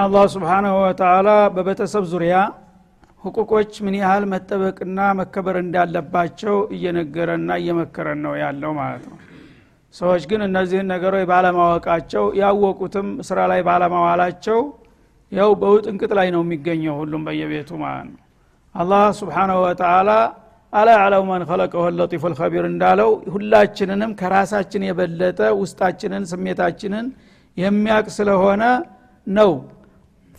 አላህ ስብሓናሁ ወተላ በቤተሰብ ዙሪያ ህቁቆች ምን ያህል መጠበቅና መከበር እንዳለባቸው እየነገረና እየመከረን ነው ያለው ማለት ነው። ሰዎች ግን እነዚህን ነገሮች ባለማወቃቸው ያወቁትም ስራ ላይ ባለማዋላቸው ያው በውጥንቅጥ ላይ ነው የሚገኘው ሁሉም በየቤቱ ማለት ነው። አላህ ስብሓናሁ ወተላ አላ ያዕለሙ መን ከለቀሁ ለጢፉ ልከቢር እንዳለው ሁላችንንም ከራሳችን የበለጠ ውስጣችንን ስሜታችንን የሚያቅ ስለሆነ ነው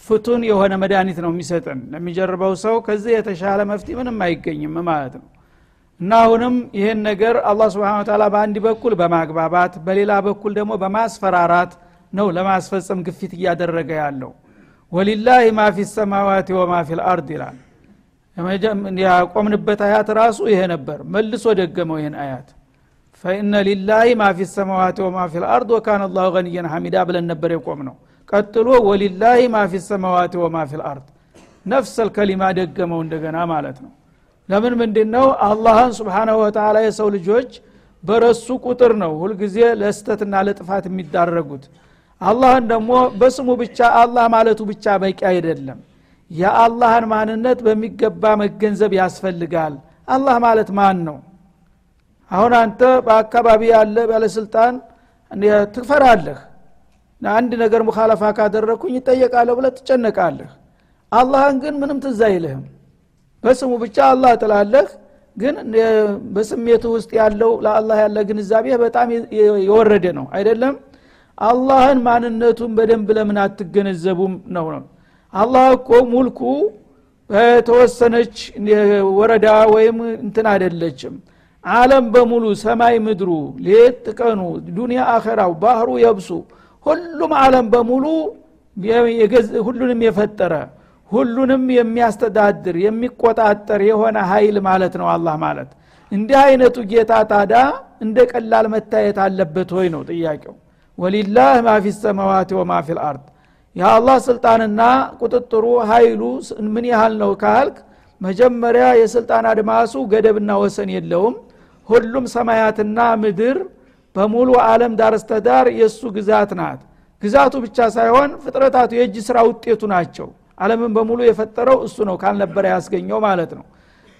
ፍቱን የሆነ መድኃኒት ነው የሚሰጠን። ለሚጀርበው ሰው ከዚህ የተሻለ መፍትሄ ምንም አይገኝም ማለት ነው። እና አሁንም ይህን ነገር አላ ስብን ታላ በአንድ በኩል በማግባባት በሌላ በኩል ደግሞ በማስፈራራት ነው ለማስፈጸም ግፊት እያደረገ ያለው። ወሊላህ ማ ፊ ሰማዋት ወማ ፊ ልአርድ ይላል። ያቆምንበት አያት ራሱ ይሄ ነበር። መልሶ ደገመው ይህን አያት። ፈኢነ ሊላህ ማ ፊ ሰማዋት ወማ ፊ ልአርድ ወካን አላሁ ገንየን ሐሚዳ ብለን ነበር የቆም ነው ቀጥሎ ወሊላህ ማ ፊ ሰማዋት ወማ ፊ ልአርድ ነፍሰል ከሊማ ደገመው እንደገና ማለት ነው። ለምን ምንድ ነው አላህን ስብሓናሁ ወተላ የሰው ልጆች በረሱ ቁጥር ነው ሁልጊዜ ለስተትና ለጥፋት የሚዳረጉት። አላህን ደግሞ በስሙ ብቻ አላህ ማለቱ ብቻ በቂ አይደለም። የአላህን ማንነት በሚገባ መገንዘብ ያስፈልጋል። አላህ ማለት ማን ነው? አሁን አንተ በአካባቢ ያለ ባለስልጣን ትፈራለህ አንድ ነገር ሙካለፋ ካደረግኩኝ ይጠየቃለሁ ብለ ትጨነቃለህ። አላህን ግን ምንም ትዝ አይልህም። በስሙ ብቻ አላህ ትላለህ ግን በስሜቱ ውስጥ ያለው ለአላህ ያለ ግንዛቤ በጣም የወረደ ነው። አይደለም? አላህን ማንነቱን በደንብ ለምን አትገነዘቡም ነው ነው። አላህ እኮ ሙልኩ በተወሰነች ወረዳ ወይም እንትን አይደለችም። አለም በሙሉ ሰማይ ምድሩ ሌት ቀኑ ዱኒያ አኸራው ባህሩ የብሱ ሁሉም አለም በሙሉ ሁሉንም የፈጠረ ሁሉንም የሚያስተዳድር የሚቆጣጠር የሆነ ኃይል ማለት ነው አላህ ማለት። እንዲህ አይነቱ ጌታ ታዳ እንደ ቀላል መታየት አለበት ወይ ነው ጥያቄው። ወሊላህ ማ ፊ ሰማዋት ወማ ፊ ልአርድ የአላህ ስልጣንና ቁጥጥሩ ኃይሉ ምን ያህል ነው ካልክ መጀመሪያ የስልጣን አድማሱ ገደብና ወሰን የለውም። ሁሉም ሰማያትና ምድር በሙሉ አለም ዳርስተዳር የእሱ ግዛት ናት። ግዛቱ ብቻ ሳይሆን ፍጥረታቱ የእጅ ስራ ውጤቱ ናቸው። አለምን በሙሉ የፈጠረው እሱ ነው ካልነበረ ያስገኘው ማለት ነው።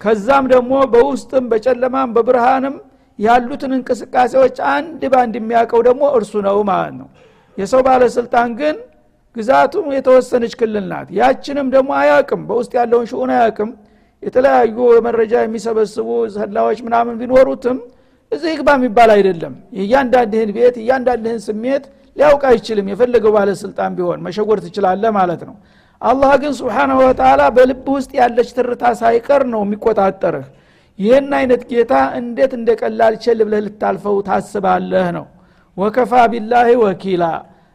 ከዛም ደግሞ በውስጥም በጨለማም በብርሃንም ያሉትን እንቅስቃሴዎች አንድ ባንድ የሚያውቀው ደግሞ እርሱ ነው ማለት ነው። የሰው ባለስልጣን ግን ግዛቱም የተወሰነች ክልል ናት። ያችንም ደግሞ አያቅም በውስጥ ያለውን ሽኡን አያቅም የተለያዩ መረጃ የሚሰበስቡ ሰላዎች ምናምን ቢኖሩትም እዚህ ግባ የሚባል አይደለም። እያንዳንድህን ቤት እያንዳንድህን ስሜት ሊያውቅ አይችልም። የፈለገው ባለስልጣን ቢሆን መሸጎር ትችላለ ማለት ነው። አላህ ግን ስብሓናሁ ወተላ በልብ ውስጥ ያለች ትርታ ሳይቀር ነው የሚቆጣጠርህ። ይህን አይነት ጌታ እንዴት እንደ ቀላል ቸል ብለህ ልታልፈው ታስባለህ ነው። ወከፋ ቢላህ ወኪላ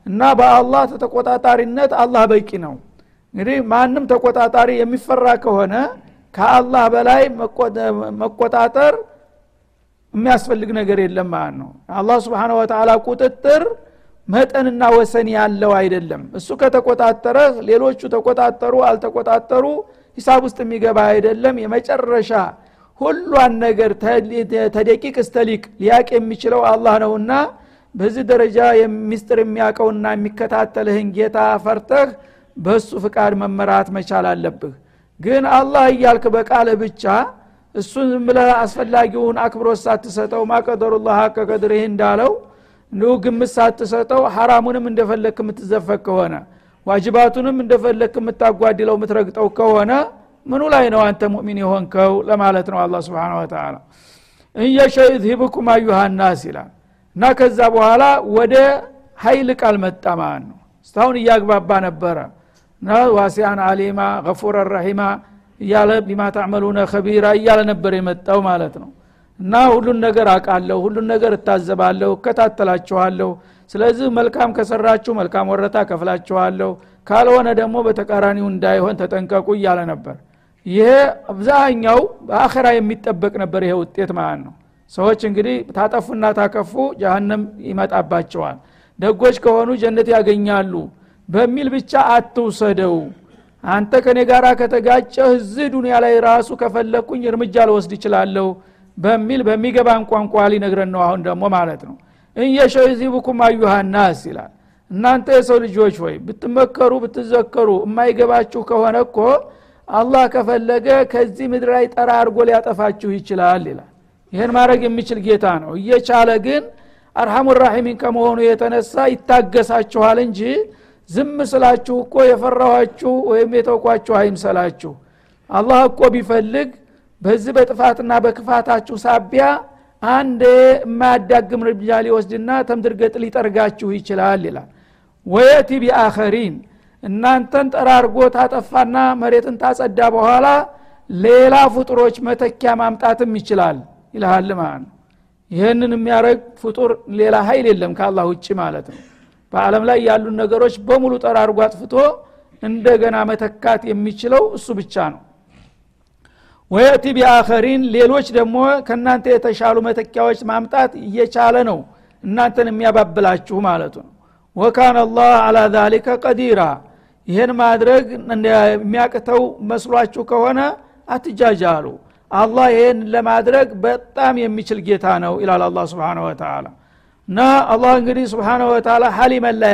እና በአላህ ተቆጣጣሪነት አላህ በቂ ነው። እንግዲህ ማንም ተቆጣጣሪ የሚፈራ ከሆነ ከአላህ በላይ መቆጣጠር የሚያስፈልግ ነገር የለም ማለት ነው። አላህ ስብሓን ወተላ ቁጥጥር መጠንና ወሰን ያለው አይደለም። እሱ ከተቆጣጠረ ሌሎቹ ተቆጣጠሩ አልተቆጣጠሩ ሂሳብ ውስጥ የሚገባ አይደለም። የመጨረሻ ሁሏን ነገር ተደቂቅ እስተሊቅ ሊያቅ የሚችለው አላህ ነውና በዚህ ደረጃ ሚስጥር የሚያውቀውና የሚከታተልህን ጌታ ፈርተህ በእሱ ፍቃድ መመራት መቻል አለብህ። ግን አላህ እያልክ በቃልህ ብቻ እሱን ብለህ አስፈላጊውን አክብሮት ሳትሰጠው ማቀደሩላህ ከቀድርህ እንዳለው እንዲሁ ግምት ሳትሰጠው ሐራሙንም እንደፈለክ የምትዘፈቅ ከሆነ ዋጅባቱንም እንደፈለክ የምታጓድለው የምትረግጠው ከሆነ ምኑ ላይ ነው አንተ ሙእሚን የሆንከው ለማለት ነው አላ ስብን ወተላ እየሸ ዩዝሂብኩም አዩሃናስ ይላል። እና ከዛ በኋላ ወደ ሀይል ቃል መጣ ነው። እስታሁን እያግባባ ነበረ። ዋሲያን አሊማ ገፉረ ረሒማ እያለ ቢማ ታዕመሉነ ከቢራ እያለ ነበር የመጣው ማለት ነው። እና ሁሉን ነገር አቃለሁ ሁሉን ነገር እታዘባለሁ እከታተላችኋለሁ። ስለዚህ መልካም ከሰራችሁ መልካም ወረታ ከፍላችኋለሁ ካልሆነ ደግሞ በተቃራኒው እንዳይሆን ተጠንቀቁ እያለ ነበር። ይሄ አብዛኛው በአኸራ የሚጠበቅ ነበር ይሄ ውጤት ማለት ነው። ሰዎች እንግዲህ ታጠፉና ታከፉ ጀሃነም ይመጣባቸዋል። ደጎች ከሆኑ ጀነት ያገኛሉ በሚል ብቻ አትውሰደው አንተ ከኔ ጋር ከተጋጨህ እዚህ ዱኒያ ላይ ራሱ ከፈለግኩኝ እርምጃ ልወስድ ይችላለሁ በሚል በሚገባን ቋንቋ ሊነግረን ነው አሁን ደግሞ ማለት ነው። እየሸው ዚቡኩም አዩሃናስ ይላል። እናንተ የሰው ልጆች ሆይ ብትመከሩ ብትዘከሩ የማይገባችሁ ከሆነ እኮ አላህ ከፈለገ ከዚህ ምድር ላይ ጠራ አድርጎ ሊያጠፋችሁ ይችላል ይላል። ይህን ማድረግ የሚችል ጌታ ነው። እየቻለ ግን አርሐሙ ራሒሚን ከመሆኑ የተነሳ ይታገሳችኋል እንጂ ዝም ስላችሁ እኮ የፈራኋችሁ ወይም የተውኳችሁ አይምሰላችሁ አላህ እኮ ቢፈልግ በዚህ በጥፋትና በክፋታችሁ ሳቢያ አንድ የማያዳግም እርምጃ ሊወስድና ተምድርገጥ ሊጠርጋችሁ ይችላል ይላል። ወየቲ ቢአኸሪን እናንተን ጠራርጎ ታጠፋና መሬትን ታጸዳ በኋላ ሌላ ፍጡሮች መተኪያ ማምጣትም ይችላል ይልሃል ማለት ነው። ይህንን የሚያደረግ ፍጡር ሌላ ሀይል የለም ከአላህ ውጭ ማለት ነው በአለም ላይ ያሉን ነገሮች በሙሉ ጠራርጎ አጥፍቶ እንደገና መተካት የሚችለው እሱ ብቻ ነው። ወየቲ ቢአኸሪን ሌሎች ደግሞ ከእናንተ የተሻሉ መተኪያዎች ማምጣት እየቻለ ነው እናንተን የሚያባብላችሁ ማለቱ ነው። ወካን አላህ አላ ዛሊከ ቀዲራ ይህን ማድረግ የሚያቅተው መስሏችሁ ከሆነ አትጃጃሉ። አላህ ይህን ለማድረግ በጣም የሚችል ጌታ ነው ይላል አላ ስብን ወተላ እና አላህ እንግዲህ ስብሓነ ወተላ ሀሊመን ላ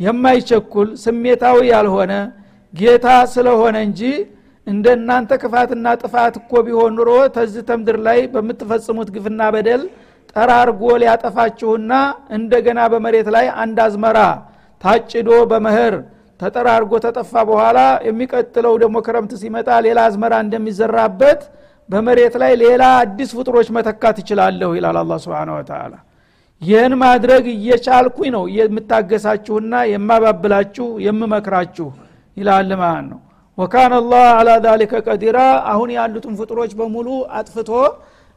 የማይቸኩል ስሜታዊ ያልሆነ ጌታ ስለሆነ እንጂ እንደ እናንተ ክፋትና ጥፋት እኮ ቢሆን ኑሮ ተዚህ ተምድር ላይ በምትፈጽሙት ግፍና በደል ጠራርጎ ሊያጠፋችሁና እንደገና በመሬት ላይ አንድ አዝመራ ታጭዶ በመህር ተጠራርጎ ተጠፋ በኋላ የሚቀጥለው ደግሞ ክረምት ሲመጣ ሌላ አዝመራ እንደሚዘራበት በመሬት ላይ ሌላ አዲስ ፍጡሮች መተካት ይችላለሁ ይላል አላ ስብን ወተላ ይህን ማድረግ እየቻልኩኝ ነው። የምታገሳችሁና የማባብላችሁ የምመክራችሁ ይላል ማለት ነው። ወካን አላህ አላ ዛሊከ ቀዲራ። አሁን ያሉትን ፍጡሮች በሙሉ አጥፍቶ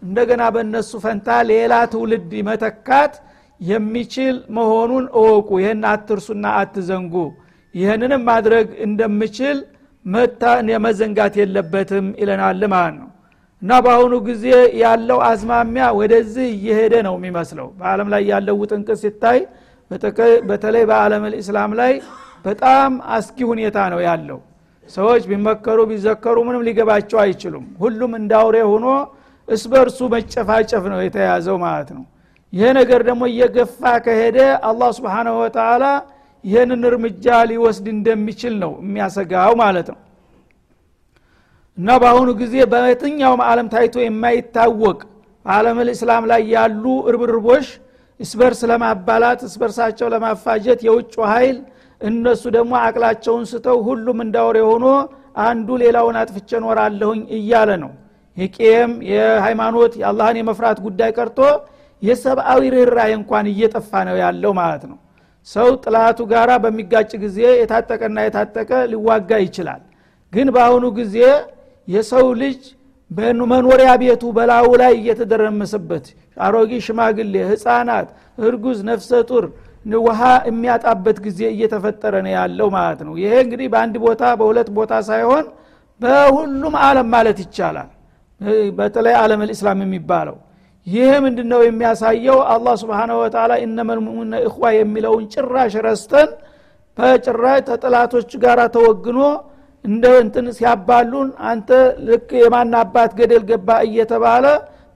እንደገና በእነሱ ፈንታ ሌላ ትውልድ መተካት የሚችል መሆኑን እወቁ። ይህን አትርሱና አትዘንጉ። ይህንንም ማድረግ እንደምችል መዘንጋት የለበትም ይለናል ማለት ነው እና በአሁኑ ጊዜ ያለው አዝማሚያ ወደዚህ እየሄደ ነው የሚመስለው። በአለም ላይ ያለው ውጥንቅስ ሲታይ በተለይ በአለም ልእስላም ላይ በጣም አስጊ ሁኔታ ነው ያለው። ሰዎች ቢመከሩ ቢዘከሩ ምንም ሊገባቸው አይችሉም። ሁሉም እንዳውሬ ሆኖ እስበርሱ መጨፋጨፍ ነው የተያዘው ማለት ነው። ይሄ ነገር ደግሞ እየገፋ ከሄደ አላህ ስብሓንሁ ወተላ ይህንን እርምጃ ሊወስድ እንደሚችል ነው የሚያሰጋው ማለት ነው እና በአሁኑ ጊዜ በየትኛውም ዓለም ታይቶ የማይታወቅ በዓለም ልእስላም ላይ ያሉ እርብርቦች እስበርስ ለማባላት እስበርሳቸው ለማፋጀት የውጭ ኃይል እነሱ ደግሞ አቅላቸውን ስተው ሁሉም እንዳወር የሆኖ አንዱ ሌላውን አጥፍቼ ኖራለሁኝ እያለ ነው። የቄም የሃይማኖት የአላህን የመፍራት ጉዳይ ቀርቶ የሰብአዊ ርኅራይ እንኳን እየጠፋ ነው ያለው ማለት ነው። ሰው ጥላቱ ጋራ በሚጋጭ ጊዜ የታጠቀና የታጠቀ ሊዋጋ ይችላል። ግን በአሁኑ ጊዜ የሰው ልጅ መኖሪያ ቤቱ በላዩ ላይ እየተደረመሰበት አሮጊ ሽማግሌ ህፃናት እርጉዝ ነፍሰ ጡር ውሃ የሚያጣበት ጊዜ እየተፈጠረ ነው ያለው ማለት ነው። ይሄ እንግዲህ በአንድ ቦታ በሁለት ቦታ ሳይሆን በሁሉም አለም ማለት ይቻላል። በተለይ አለም ልእስላም የሚባለው ይህ ምንድ ነው የሚያሳየው? አላህ ስብንሁ ወተላ እነመልሙነ እኽዋ የሚለውን ጭራሽ ረስተን በጭራሽ ተጥላቶች ጋር ተወግኖ እንደ እንትን ሲያባሉን አንተ ልክ የማን አባት ገደል ገባ እየተባለ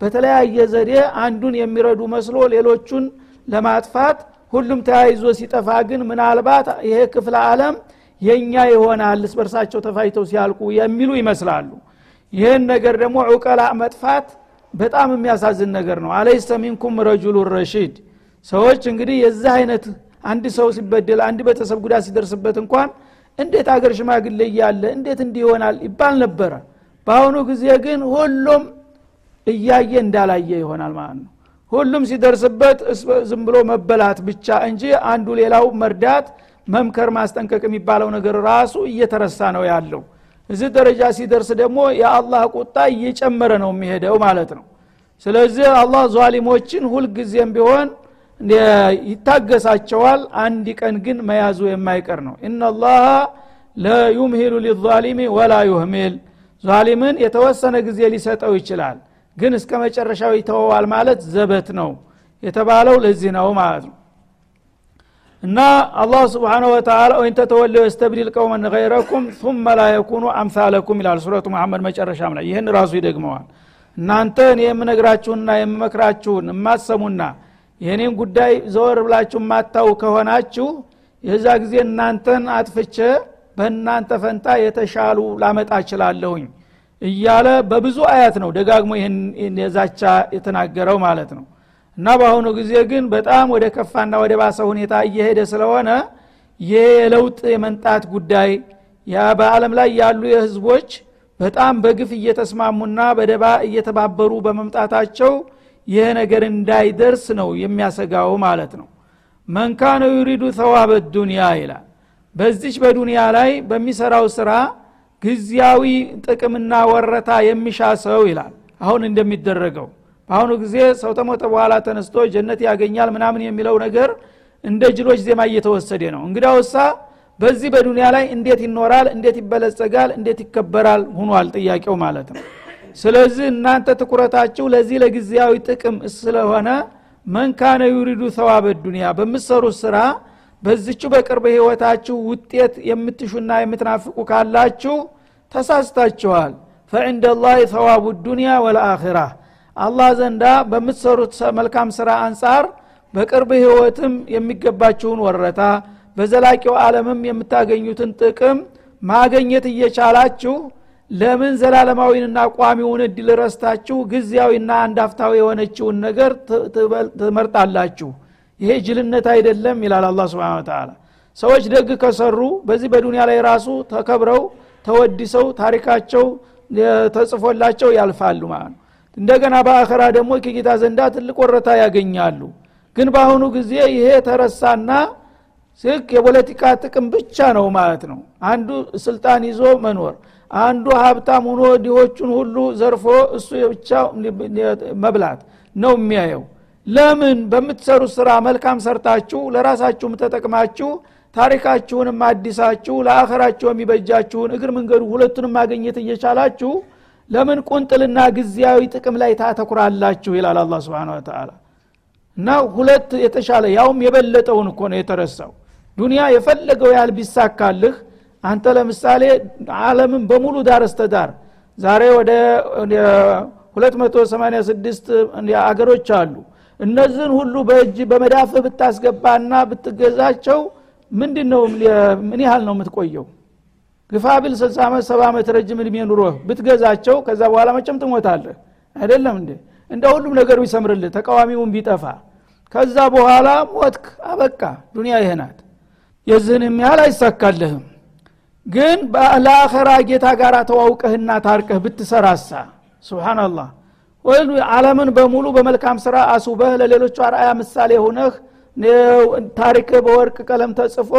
በተለያየ ዘዴ አንዱን የሚረዱ መስሎ ሌሎቹን ለማጥፋት ሁሉም ተያይዞ ሲጠፋ ግን ምናልባት ይሄ ክፍለ ዓለም የእኛ ይሆናል በርሳቸው ተፋይተው ሲያልቁ የሚሉ ይመስላሉ። ይህን ነገር ደግሞ ዑቀላ መጥፋት በጣም የሚያሳዝን ነገር ነው። አለይሰ ሚንኩም ረጁሉ ረሺድ። ሰዎች እንግዲህ የዚህ አይነት አንድ ሰው ሲበደል አንድ ቤተሰብ ጉዳት ሲደርስበት እንኳን እንዴት አገር ሽማግሌ እያለ እንዴት እንዲህ ይሆናል ይባል ነበረ። በአሁኑ ጊዜ ግን ሁሉም እያየ እንዳላየ ይሆናል ማለት ነው። ሁሉም ሲደርስበት ዝም ብሎ መበላት ብቻ እንጂ አንዱ ሌላው መርዳት መምከር ማስጠንቀቅ የሚባለው ነገር ራሱ እየተረሳ ነው ያለው። እዚህ ደረጃ ሲደርስ ደግሞ የአላህ ቁጣ እየጨመረ ነው የሚሄደው ማለት ነው። ስለዚህ አላህ ዟሊሞችን ሁልጊዜም ቢሆን ይታገሳቸዋል። አንድ ቀን ግን መያዙ የማይቀር ነው። እናላህ ለዩምሂሉ ሊዛሊሚ ወላ ዩህሚል። ዛሊምን የተወሰነ ጊዜ ሊሰጠው ይችላል ግን እስከ መጨረሻው ይተወዋል ማለት ዘበት ነው የተባለው ለዚህ ነው ማለት ነው። እና አላህ ስብሓንሁ ወተላ ወይን ተተወለው የስተብዲል ቀውመን ገይረኩም ثመ ላ የኩኑ አምሳለኩም ይላል ሱረቱ መሐመድ መጨረሻም ላይ። ይህን ራሱ ይደግመዋል። እናንተ እኔ የምነግራችሁንና የምመክራችሁን የማሰሙና የእኔን ጉዳይ ዘወር ብላችሁ ማታው ከሆናችሁ የዛ ጊዜ እናንተን አጥፍቼ በእናንተ ፈንታ የተሻሉ ላመጣ እችላለሁኝ እያለ በብዙ አያት ነው ደጋግሞ ይህን የዛቻ የተናገረው ማለት ነው። እና በአሁኑ ጊዜ ግን በጣም ወደ ከፋና ወደ ባሰ ሁኔታ እየሄደ ስለሆነ የለውጥ የመንጣት ጉዳይ በአለም ላይ ያሉ የህዝቦች በጣም በግፍ እየተስማሙና በደባ እየተባበሩ በመምጣታቸው ይህ ነገር እንዳይደርስ ነው የሚያሰጋው ማለት ነው። መንካነ ዩሪዱ ተዋበ ዱንያ ይላል። በዚች በዱንያ ላይ በሚሰራው ስራ ጊዜያዊ ጥቅምና ወረታ የሚሻ ሰው ይላል። አሁን እንደሚደረገው በአሁኑ ጊዜ ሰው ተሞተ በኋላ ተነስቶ ጀነት ያገኛል ምናምን የሚለው ነገር እንደ ጅሎች ዜማ እየተወሰደ ነው። እንግዳውሳ በዚህ በዱንያ ላይ እንዴት ይኖራል? እንዴት ይበለጸጋል? እንዴት ይከበራል? ሁኗል ጥያቄው ማለት ነው ስለዚህ እናንተ ትኩረታችሁ ለዚህ ለጊዜያዊ ጥቅም ስለሆነ መንካነ ዩሪዱ ተዋበ ዱንያ በምትሰሩት ስራ በዝቹ በቅርብ ህይወታችሁ ውጤት የምትሹና የምትናፍቁ ካላችሁ ተሳስታችኋል። ፈዕንደ ላህ ተዋቡ ዱንያ ወልአኺራ አላህ ዘንዳ በምትሰሩት መልካም ስራ አንጻር በቅርብ ህይወትም የሚገባችሁን ወረታ በዘላቂው ዓለምም የምታገኙትን ጥቅም ማገኘት እየቻላችሁ ለምን ዘላለማዊንና ቋሚውን እድል ረስታችሁ ጊዜያዊና አንዳፍታዊ የሆነችውን ነገር ትመርጣላችሁ? ይሄ ጅልነት አይደለም ይላል አላ ስብን ተላ ሰዎች ደግ ከሰሩ በዚህ በዱንያ ላይ ራሱ ተከብረው ተወድሰው ታሪካቸው ተጽፎላቸው ያልፋሉ ማለት ነው። እንደገና በአኸራ ደግሞ ከጌታ ዘንዳ ትልቅ ወረታ ያገኛሉ። ግን በአሁኑ ጊዜ ይሄ ተረሳና ስክ የፖለቲካ ጥቅም ብቻ ነው ማለት ነው። አንዱ ስልጣን ይዞ መኖር አንዱ ሀብታም ሆኖ ዲሆቹን ሁሉ ዘርፎ እሱ ብቻ መብላት ነው የሚያየው። ለምን? በምትሰሩት ስራ መልካም ሰርታችሁ ለራሳችሁም ተጠቅማችሁ ታሪካችሁንም አዲሳችሁ ለአኸራችሁ የሚበጃችሁን እግር መንገዱ ሁለቱንም ማግኘት እየቻላችሁ ለምን ቁንጥልና ጊዜያዊ ጥቅም ላይ ታተኩራላችሁ? ይላል አላ ስብን ተላ እና ሁለት የተሻለ ያውም የበለጠውን እኮ ነው የተረሳው። ዱንያ የፈለገው ያህል ቢሳካልህ አንተ ለምሳሌ አለምን በሙሉ ዳር እስተዳር ዛሬ ወደ 286 አገሮች አሉ። እነዚህን ሁሉ በእጅ በመዳፍ ብታስገባና ብትገዛቸው ምንድ ነው ምን ያህል ነው የምትቆየው? ግፋቢል 60 ዓመት 70 ዓመት ረጅም እድሜ ኑሮህ ብትገዛቸው ከዛ በኋላ መጨም ትሞታለህ። አይደለም እንዴ? እንደ ሁሉም ነገር ቢሰምርልህ ተቃዋሚውን ቢጠፋ። ከዛ በኋላ ሞትክ አበቃ ዱንያ ይህናት የዚህንም ያህል አይሳካልህም ግን ለአኸራ ጌታ ጋር ተዋውቀህና ታርቀህ ብትሰራሳ። ስብናላህ አለምን በሙሉ በመልካም ስራ አስውበህ ለሌሎቹ አርአያ ምሳሌ ሆነህ ታሪክ በወርቅ ቀለም ተጽፎ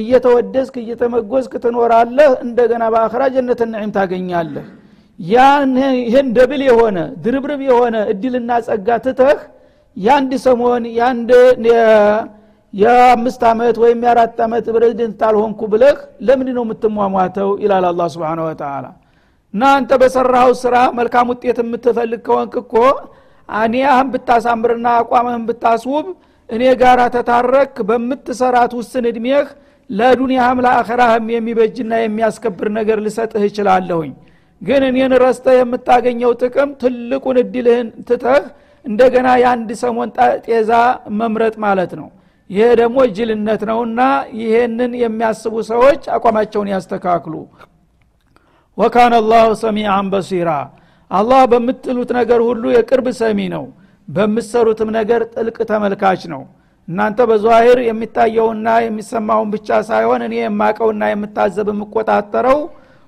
እየተወደስክ እየተሞገስክ ትኖራለህ። እንደገና በአኸራ ጀነት ንዕም ታገኛለህ። ይህን double የሆነ ድርብርብ የሆነ እድልና ጸጋ ትተህ የአንድ ሰሞን የአንድ የአምስት ዓመት ወይም የአራት ዓመት ፕሬዚደንት ታልሆንኩ ብለህ ለምንድ ነው የምትሟሟተው? ይላል الله سبحانه وتعالى እና አንተ በሰራኸው ስራ መልካም ውጤት የምትፈልግ ከሆንክ እኮ አኒያህን ብታሳምርና አቋምህን ብታስውብ እኔ ጋር ተታረክ በምትሰራት ውስን እድሜህ ለዱንያህም ለአኸራህም የሚበጅና የሚያስከብር ነገር ልሰጥህ እችላለሁኝ። ግን እኔን ረስተህ የምታገኘው ጥቅም ትልቁን እድልህን ትተህ እንደገና የአንድ ሰሞን ጤዛ መምረጥ ማለት ነው ይሄ ደግሞ ጅልነት ነውና ይሄንን የሚያስቡ ሰዎች አቋማቸውን ያስተካክሉ። ወካነ አላሁ ሰሚአን በሲራ። አላህ በምትሉት ነገር ሁሉ የቅርብ ሰሚ ነው። በምትሰሩትም ነገር ጥልቅ ተመልካች ነው። እናንተ በዛሂር የሚታየውና የሚሰማውን ብቻ ሳይሆን እኔ የማቀውና የምታዘብ የምቆጣጠረው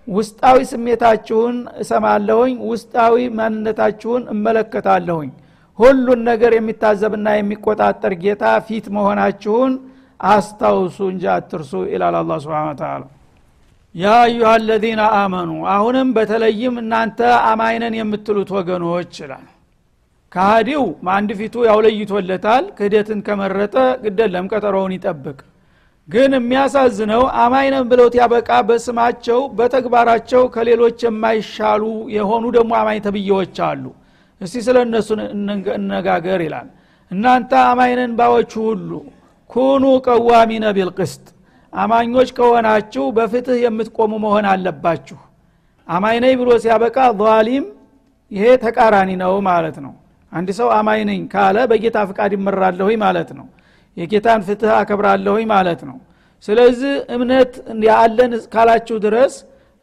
ውስጣዊ ስሜታችሁን እሰማለሁኝ ውስጣዊ ማንነታችሁን እመለከታለሁኝ ሁሉን ነገር የሚታዘብና የሚቆጣጠር ጌታ ፊት መሆናችሁን አስታውሱ እንጂ አትርሱ ይላል አላ ስብን ተላ ያ አዩሃ አለዚነ አመኑ አሁንም በተለይም እናንተ አማይነን የምትሉት ወገኖች ይላል። ከሃዲው አንድ ፊቱ ያው ለይቶለታል ክህደትን ከመረጠ ግደለም ቀጠሮውን ይጠብቅ። ግን የሚያሳዝነው አማይነን ብለውት ያበቃ በስማቸው በተግባራቸው ከሌሎች የማይሻሉ የሆኑ ደግሞ አማኝ ተብዬዎች አሉ እስቲ ስለ እነሱ እነጋገር ይላል። እናንተ አማይነን ባዎቹ ሁሉ ኩኑ ቀዋሚነ ቢልቅስጥ አማኞች ከሆናችሁ በፍትህ የምትቆሙ መሆን አለባችሁ። አማይነይ ብሎ ሲያበቃ ዛሊም ይሄ ተቃራኒ ነው ማለት ነው። አንድ ሰው አማኝ ነኝ ካለ በጌታ ፍቃድ ይመራለሁኝ ማለት ነው። የጌታን ፍትህ አከብራለሁኝ ማለት ነው። ስለዚህ እምነት ያለን ካላችሁ ድረስ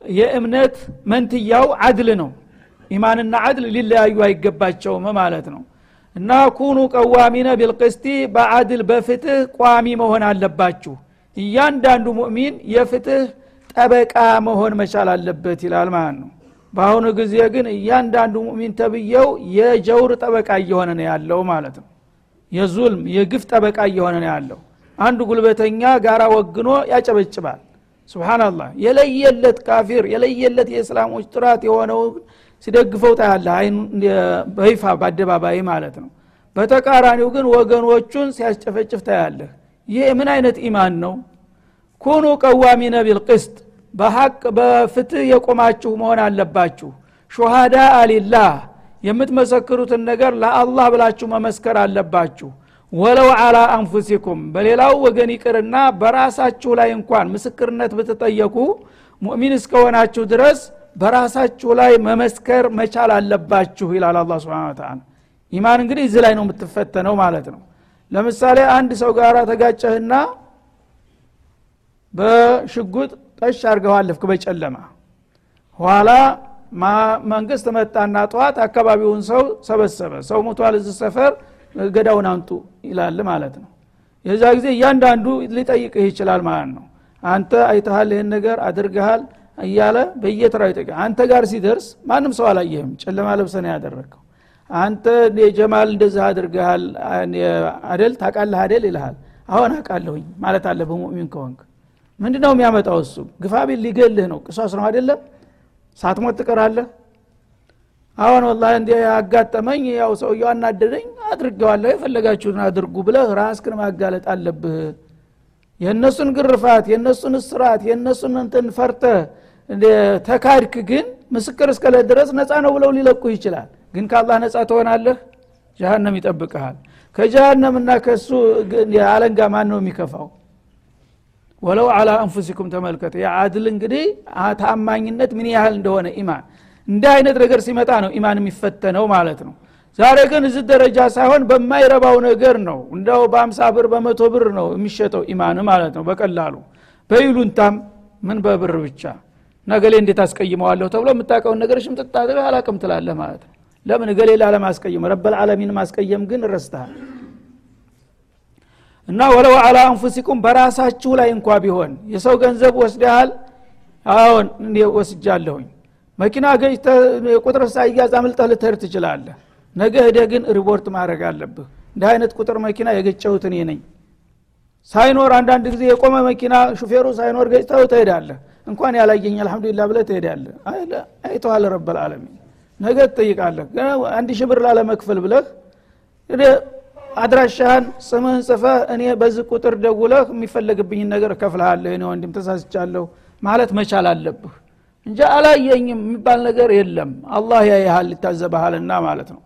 የእምነት መንትያው አድል ነው ኢማንና አድል ሊለያዩ አይገባቸውም ማለት ነው። እና ኩኑ ቀዋሚነ ቢልቅስቲ በአድል በፍትህ ቋሚ መሆን አለባችሁ። እያንዳንዱ ሙእሚን የፍትህ ጠበቃ መሆን መቻል አለበት ይላል ማለት ነው። በአሁኑ ጊዜ ግን እያንዳንዱ ሙእሚን ተብየው የጀውር ጠበቃ እየሆነ ነው ያለው ማለት ነው። የዙልም የግፍ ጠበቃ እየሆነ ነው ያለው። አንዱ ጉልበተኛ ጋራ ወግኖ ያጨበጭባል። ስብናላህ የለየለት ካፊር የለየለት የእስላሞች ጥራት የሆነው ሲደግፈው ታያለ በይፋ በአደባባይ ማለት ነው። በተቃራኒው ግን ወገኖቹን ሲያስጨፈጭፍ ታያለህ። ይህ ምን አይነት ኢማን ነው? ኩኑ ቀዋሚነ ቢልቅስጥ በሐቅ በፍትህ የቆማችሁ መሆን አለባችሁ። ሹሃዳ አሊላህ የምትመሰክሩትን ነገር ለአላህ ብላችሁ መመስከር አለባችሁ። ወለው አላ አንፉሲኩም በሌላው ወገን ይቅርና በራሳችሁ ላይ እንኳን ምስክርነት ብትጠየቁ ሙእሚን እስከሆናችሁ ድረስ በራሳችሁ ላይ መመስከር መቻል አለባችሁ ይላል አላ ስብን ኢማን እንግዲህ እዚህ ላይ ነው የምትፈተነው ማለት ነው። ለምሳሌ አንድ ሰው ጋር ተጋጨህና በሽጉጥ ጠሽ አርገው አለፍክ በጨለማ። ኋላ መንግስት መጣና ጠዋት አካባቢውን ሰው ሰበሰበ። ሰው ሙቷል እዚህ ሰፈር ገዳውን አንጡ ይላል ማለት ነው። የዛ ጊዜ እያንዳንዱ ሊጠይቅህ ይችላል ማለት ነው። አንተ አይተሃል ይህን ነገር አድርገሃል እያለ በየተራው ይጠይቅ አንተ ጋር ሲደርስ ማንም ሰው አላየህም። ጨለማ ለብሰን ያደረግከው አንተ ጀማል እንደዚህ አድርገሃል አደል ታቃለህ አደል ይልሃል። አሁን አቃለሁኝ ማለት አለ በሙእሚን ከሆንክ። ምንድ ነው የሚያመጣው እሱ? ግፋቢል ሊገልህ ነው። ቅሷስ ነው አይደለም ሳትሞት ትቀራለህ። አሁን ወላ እንዲ ያጋጠመኝ ያው ሰውየው አናደደኝ አድርገዋለሁ የፈለጋችሁትን አድርጉ ብለህ ራስክን ማጋለጥ አለብህ። የእነሱን ግርፋት የእነሱን እስራት የእነሱን እንትን ፈርተህ ተካድክ ግን ምስክር እስከለ ድረስ ነፃ ነው ብለው ሊለቁህ ይችላል። ግን ከአላህ ነፃ ትሆናለህ? ጀሃነም ይጠብቀሃል ከጀሃነምና ከሱ አለንጋ ማን ነው የሚከፋው? ወለው አላ አንፉሲኩም ተመልከቱ። የአድል እንግዲህ ታማኝነት ምን ያህል እንደሆነ ኢማን። እንዲህ አይነት ነገር ሲመጣ ነው ኢማን የሚፈተነው ማለት ነው። ዛሬ ግን እዚህ ደረጃ ሳይሆን በማይረባው ነገር ነው። እንደው በአምሳ ብር በመቶ ብር ነው የሚሸጠው ኢማን ማለት ነው በቀላሉ። በይሉንታም ምን በብር ብቻ ነገሌ እንዴት አስቀይመዋለሁ ተብሎ የምታውቀውን ነገር ሽምጥጥ አድርገህ አላቅም ትላለህ ማለት ነው። ለምን እገሌ ላለማስቀየም ረበልዓለሚን ማስቀየም ግን ረስተሃል። እና ወለው አላ አንፉሲኩም በራሳችሁ ላይ እንኳ ቢሆን የሰው ገንዘብ ወስደሃል? አሁን ወስጃለሁኝ። መኪና ገጭተ ቁጥር ሳያዝ አምልጠህ ልትሄድ ትችላለህ። ነገ ህደ ግን ሪፖርት ማድረግ አለብህ። እንዲህ አይነት ቁጥር መኪና የገጨሁት እኔ ነኝ። ሳይኖር አንዳንድ ጊዜ የቆመ መኪና ሹፌሩ ሳይኖር ገጭተው ትሄዳለህ እንኳን ያላየኝ አልሐምዱሊላ ብለህ ትሄዳለህ። አይተዋል ረበልዓለሚን ነገ ትጠይቃለህ። አንድ ሺህ ብር ላለመክፈል ብለህ አድራሻህን ስምህን ጽፈህ እኔ በዚህ ቁጥር ደውለህ የሚፈለግብኝን ነገር እከፍልሃለሁ። እኔ ወንድም ተሳስቻለሁ ማለት መቻል አለብህ እንጂ አላየኝም የሚባል ነገር የለም። አላህ ያይሃል ይታዘበሃልና ማለት ነው።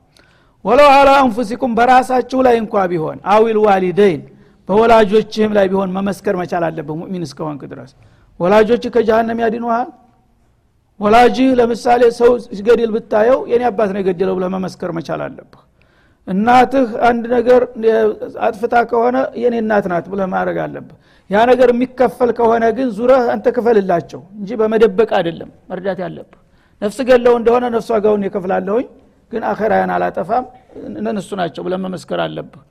ወለው አላ አንፉሲኩም በራሳችሁ ላይ እንኳ ቢሆን አዊል ዋሊደይን በወላጆችህም ላይ ቢሆን መመስከር መቻል አለብህ ሙእሚን እስከሆንክ ድረስ ወላጆች ከጀሃነም ያድኑሃል? ወላጅህ ለምሳሌ ሰው ሲገድል ብታየው የኔ አባት ነው የገደለው ብለህ መመስከር መቻል አለብህ። እናትህ አንድ ነገር አጥፍታ ከሆነ የኔ እናት ናት ብለህ ማድረግ አለብህ። ያ ነገር የሚከፈል ከሆነ ግን ዙረህ አንተ ክፈልላቸው እንጂ በመደበቅ አይደለም መርዳት ያለብህ። ነፍስ ገለው እንደሆነ ነፍሷ ጋውን የከፍላለሁኝ ግን አኸራያን አላጠፋም። እነሱ ናቸው ብለህ መመስከር አለብህ።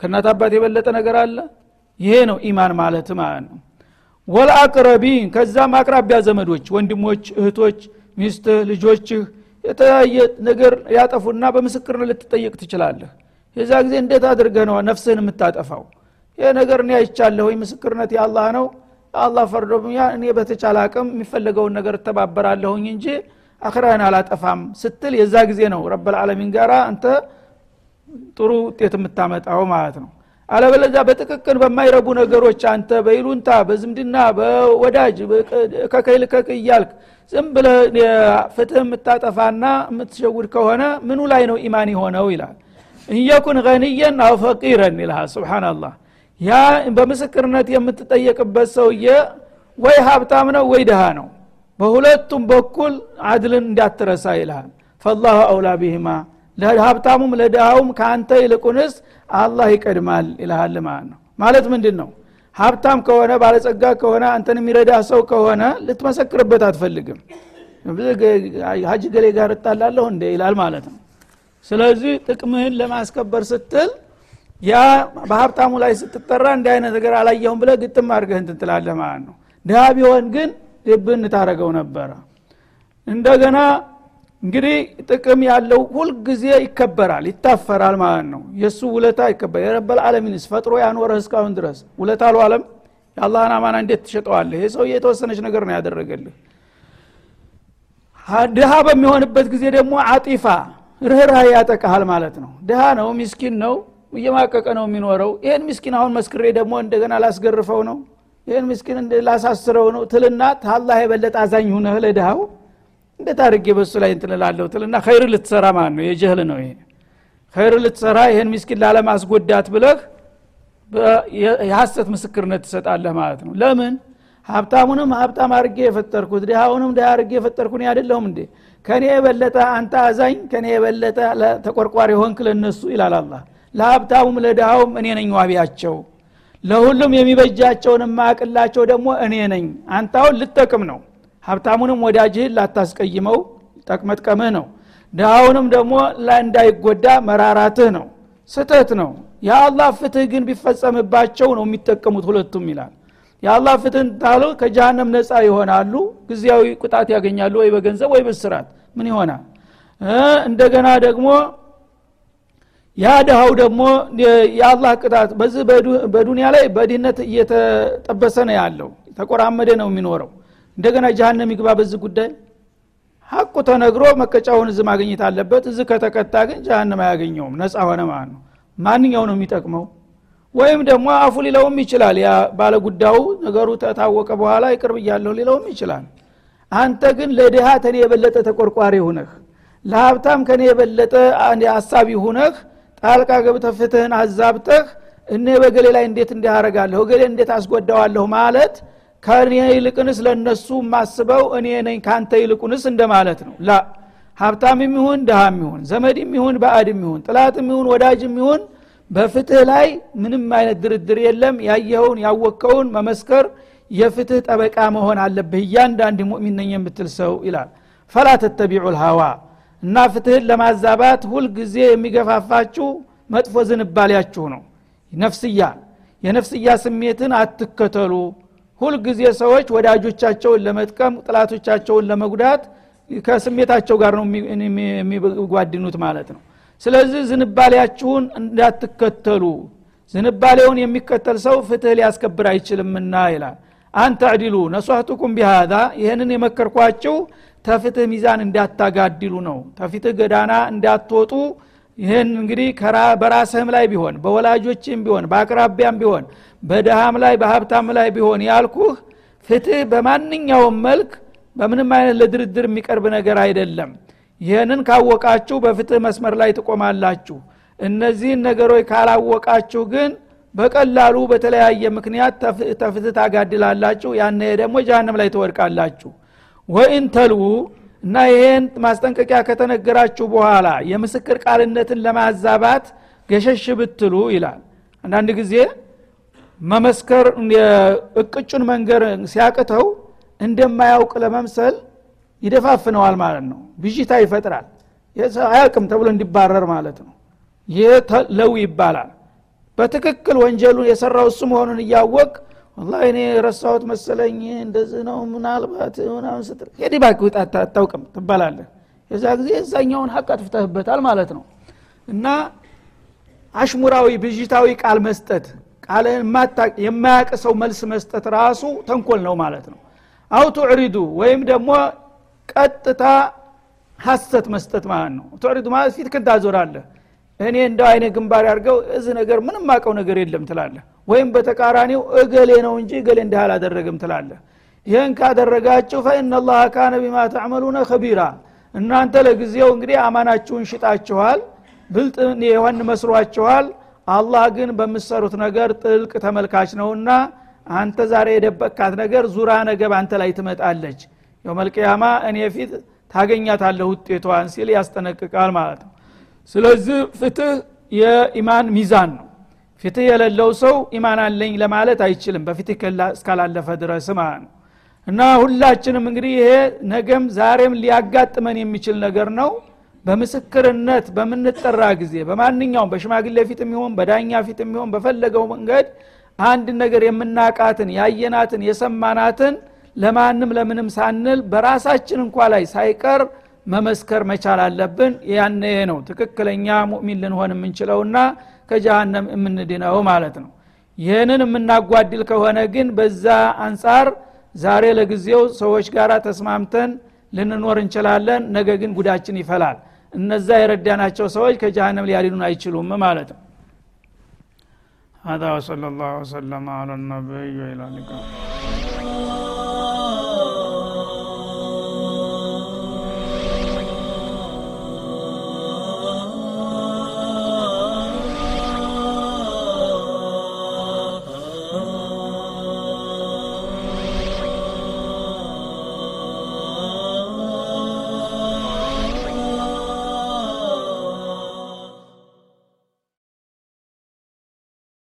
ከእናት አባት የበለጠ ነገር አለ? ይሄ ነው ኢማን ማለት ማለት ነው ወልአቅረቢን ከዛም አቅራቢያ ዘመዶች ወንድሞች እህቶች ሚስትህ ልጆችህ የተለያየ ነገር ያጠፉና በምስክር ልትጠየቅ ትችላለህ። የዛ ጊዜ እንዴት አድርገህ ነው ነፍስህን የምታጠፋው? ይህ ነገር እኔ አይቻለሁኝ ምስክርነት የአላህ ነው። አላህ ፈርዶብኛ እኔ በተቻለ አቅም የሚፈለገውን ነገር እተባበራለሁኝ እንጂ አክራን አላጠፋም ስትል የዛ ጊዜ ነው ረበልዓለሚን ጋር አንተ ጥሩ ውጤት የምታመጣው ማለት ነው አለበለዚያ በጥቅቅን በማይረቡ ነገሮች አንተ በይሉንታ በዝምድና በወዳጅ ከከይል ከክ እያልክ ዝም ብለ ፍትህ የምታጠፋና የምትሸውድ ከሆነ ምኑ ላይ ነው ኢማን የሆነው ይላል። እየኩን ገንየን አው ፈቂረን ይልሃል። ስብናላህ ያ በምስክርነት የምትጠየቅበት ሰውዬ ወይ ሀብታም ነው ወይ ድሃ ነው። በሁለቱም በኩል አድልን እንዳትረሳ ይልሃል። ፈላሁ አውላ ቢህማ ለሀብታሙም ለድሃውም ከአንተ ይልቁንስ አላህ ይቀድማል ይልሃል ማለት ነው። ማለት ምንድን ነው ሀብታም ከሆነ ባለጸጋ ከሆነ አንተን የሚረዳ ሰው ከሆነ ልትመሰክርበት አትፈልግም። ሀጅ ገሌ ጋር እጣላለሁ እንደ ይላል ማለት ነው። ስለዚህ ጥቅምህን ለማስከበር ስትል ያ በሀብታሙ ላይ ስትጠራ እንዲህ አይነት ነገር አላየሁም ብለ ግጥም አድርገህ እንትን ትላለህ ማለት ነው። ድሃ ቢሆን ግን ልብን ታረገው ነበረ። እንደገና እንግዲህ ጥቅም ያለው ሁልጊዜ ይከበራል ይታፈራል ማለት ነው። የእሱ ውለታ ይከበር የረበል አለሚንስ ፈጥሮ ያኖረህ እስካሁን ድረስ ውለታ አሉ አለም የአላህን አማና እንዴት ትሸጠዋለህ? ይህ ሰው የተወሰነች ነገር ነው ያደረገልህ። ድሃ በሚሆንበት ጊዜ ደግሞ አጢፋ ርኅራህ ያጠቃሃል ማለት ነው። ድሃ ነው ሚስኪን ነው እየማቀቀ ነው የሚኖረው። ይህን ምስኪን አሁን መስክሬ ደግሞ እንደገና ላስገርፈው ነው። ይህን ምስኪን ላሳስረው ነው። ትልና ታላህ የበለጠ አዛኝ ሁነህ ለድሃው እንዴት አድርጌ በሱ ላይ እንትንላለሁ ትልና ኸይር ልትሰራ ማለት ነው። የጀህል ነው ይሄ። ኸይር ልትሰራ ይህን ምስኪን ላለማስጎዳት ብለህ የሐሰት ምስክርነት ትሰጣለህ ማለት ነው። ለምን? ሀብታሙንም ሀብታም አድርጌ የፈጠርኩት ድሃውንም ድሃ አድርጌ የፈጠርኩን አይደለሁም እንዴ? ከኔ የበለጠ አንተ አዛኝ ከኔ የበለጠ ተቆርቋሪ ሆንክ ለነሱ ይላል አላ ለሀብታሙም ለድሃውም እኔ ነኝ ዋቢያቸው። ለሁሉም የሚበጃቸውን ማቅላቸው ደግሞ እኔ ነኝ። አንታውን ልጠቅም ነው ሀብታሙንም ወዳጅህን ላታስቀይመው ጠቅመጥቀምህ ነው። ድሃውንም ደግሞ እንዳይጎዳ መራራትህ ነው። ስተት ነው። የአላህ ፍትህ ግን ቢፈጸምባቸው ነው የሚጠቀሙት ሁለቱም ይላል። የአላህ ፍትህ ታሉ ከጀሃነም ነፃ ይሆናሉ። ጊዜያዊ ቁጣት ያገኛሉ። ወይ በገንዘብ ወይ በስራት ምን ይሆናል? እንደገና ደግሞ ያ ድሃው ደግሞ የአላህ ቅጣት በዚህ በዱንያ ላይ በድህነት እየተጠበሰ ነው ያለው። ተቆራመደ ነው የሚኖረው እንደገና ጀሃነም ይግባ በዚህ ጉዳይ? ሀቁ ተነግሮ መቀጫውን እዚህ ማግኘት አለበት። እዚህ ከተቀጣ ግን ጀሃነም አያገኘውም። ነፃ ሆነ ማለት ነው። ማንኛው ነው የሚጠቅመው? ወይም ደግሞ አፉ ሊለውም ይችላል። ያ ባለጉዳዩ ነገሩ ተታወቀ በኋላ ይቅርብ እያለሁ ሊለውም ይችላል። አንተ ግን ለድሃ ተኔ የበለጠ ተቆርቋሪ ሁነህ ለሀብታም ከኔ የበለጠ አሳቢ ሁነህ ጣልቃ ገብተህ ፍትህን አዛብተህ እኔ በገሌ ላይ እንዴት እንዲያረጋለሁ ገሌ እንዴት አስጎዳዋለሁ? ማለት ከእኔ ይልቅንስ ለእነሱ ማስበው እኔ ነኝ ካንተ ይልቁንስ እንደማለት ነው። ላ ሀብታም የሚሆን ድሃም ይሁን ዘመድ የሚሆን በአድ የሚሆን ጥላት የሚሆን ወዳጅ የሚሆን በፍትህ ላይ ምንም አይነት ድርድር የለም። ያየኸውን ያወቀውን መመስከር የፍትህ ጠበቃ መሆን አለብህ። እያንዳንድ ሙእሚን ነኝ የምትል ሰው ይላል። ፈላ ተተቢዑ ልሀዋ እና ፍትህን ለማዛባት ሁልጊዜ የሚገፋፋችሁ መጥፎ ዝንባሌያችሁ ነው። ነፍስያ የነፍስያ ስሜትን አትከተሉ ሁልጊዜ ሰዎች ወዳጆቻቸውን ለመጥቀም ጥላቶቻቸውን ለመጉዳት ከስሜታቸው ጋር ነው የሚጓድኑት ማለት ነው። ስለዚህ ዝንባሌያችሁን እንዳትከተሉ። ዝንባሌውን የሚከተል ሰው ፍትህ ሊያስከብር አይችልምና ይላል። አንተ ዕዲሉ ነሷህቱኩም ቢሃዛ ይህንን የመከርኳችሁ ተፍትህ ሚዛን እንዳታጋድሉ ነው። ተፊትህ ገዳና እንዳትወጡ ይህን እንግዲህ በራስህም ላይ ቢሆን በወላጆችም ቢሆን በአቅራቢያም ቢሆን በድሃም ላይ በሀብታም ላይ ቢሆን ያልኩህ ፍትህ በማንኛውም መልክ በምንም አይነት ለድርድር የሚቀርብ ነገር አይደለም። ይህንን ካወቃችሁ በፍትህ መስመር ላይ ትቆማላችሁ። እነዚህን ነገሮች ካላወቃችሁ ግን በቀላሉ በተለያየ ምክንያት ተፍትህ ታጋድላላችሁ። ያነ ደግሞ ጃሃንም ላይ ትወድቃላችሁ። ወኢን ተልዉ እና ይሄን ማስጠንቀቂያ ከተነገራችሁ በኋላ የምስክር ቃልነትን ለማዛባት ገሸሽ ብትሉ ይላል። አንዳንድ ጊዜ መመስከር እቅጩን መንገር ሲያቅተው እንደማያውቅ ለመምሰል ይደፋፍነዋል ማለት ነው። ብዥታ ይፈጥራል። አያውቅም ተብሎ እንዲባረር ማለት ነው። ይህ ለው ይባላል። በትክክል ወንጀሉን የሰራው እሱ መሆኑን እያወቀ ወላ እኔ ረሳሁት መሰለኝ እንደዚህ ነው ምናልባት ምናምን ስትል ሂድ ባክህ አታውቅም ትባላለህ። የዛ ጊዜ እዛኛውን ሀቅ አጥፍተህበታል ማለት ነው። እና አሽሙራዊ ብዥታዊ ቃል መስጠት ቃል የማያቅ ሰው መልስ መስጠት ራሱ ተንኮል ነው ማለት ነው። አው ቱዕሪዱ ወይም ደግሞ ቀጥታ ሀሰት መስጠት ማለት ነው። ቱዕሪዱ ማለት ፊት ክን ታዞራለህ እኔ እንደው አይነ ግንባር ያርገው እዚህ ነገር ምንም ማቀው ነገር የለም ትላለህ። ወይም በተቃራኒው እገሌ ነው እንጂ እገሌ እንዲህ አላደረግም ትላለህ። ይህን ካደረጋችሁ ፈኢናላህ ካነ ቢማ ተዕመሉነ ከቢራ እናንተ ለጊዜው እንግዲህ አማናችሁን ሽጣችኋል ብልጥ የሆን መስሯችኋል አላህ ግን በምሰሩት ነገር ጥልቅ ተመልካች ነውና አንተ ዛሬ የደበቅካት ነገር ዙራ ነገብ አንተ ላይ ትመጣለች። የውመልቅያማ እኔ ፊት ታገኛታለህ ውጤቷን ሲል ያስጠነቅቃል ማለት ነው ስለዚህ ፍትህ የኢማን ሚዛን ነው። ፍትህ የሌለው ሰው ኢማን አለኝ ለማለት አይችልም በፍትህ እስካላለፈ ድረስ ማለት ነው። እና ሁላችንም እንግዲህ ይሄ ነገም ዛሬም ሊያጋጥመን የሚችል ነገር ነው። በምስክርነት በምንጠራ ጊዜ በማንኛውም በሽማግሌ ፊት የሚሆን በዳኛ ፊት የሚሆን በፈለገው መንገድ አንድ ነገር የምናቃትን ያየናትን የሰማናትን ለማንም ለምንም ሳንል በራሳችን እንኳ ላይ ሳይቀር መመስከር መቻል አለብን ያነ ነው ትክክለኛ ሙእሚን ልንሆን የምንችለውና ከጀሃነም የምንድነው ማለት ነው ይህንን የምናጓድል ከሆነ ግን በዛ አንጻር ዛሬ ለጊዜው ሰዎች ጋር ተስማምተን ልንኖር እንችላለን ነገ ግን ጉዳችን ይፈላል እነዛ የረዳናቸው ሰዎች ከጀሃነም ሊያድኑን አይችሉም ማለት ነው هذا وصلى الله وسلم على النبي وإلى اللقاء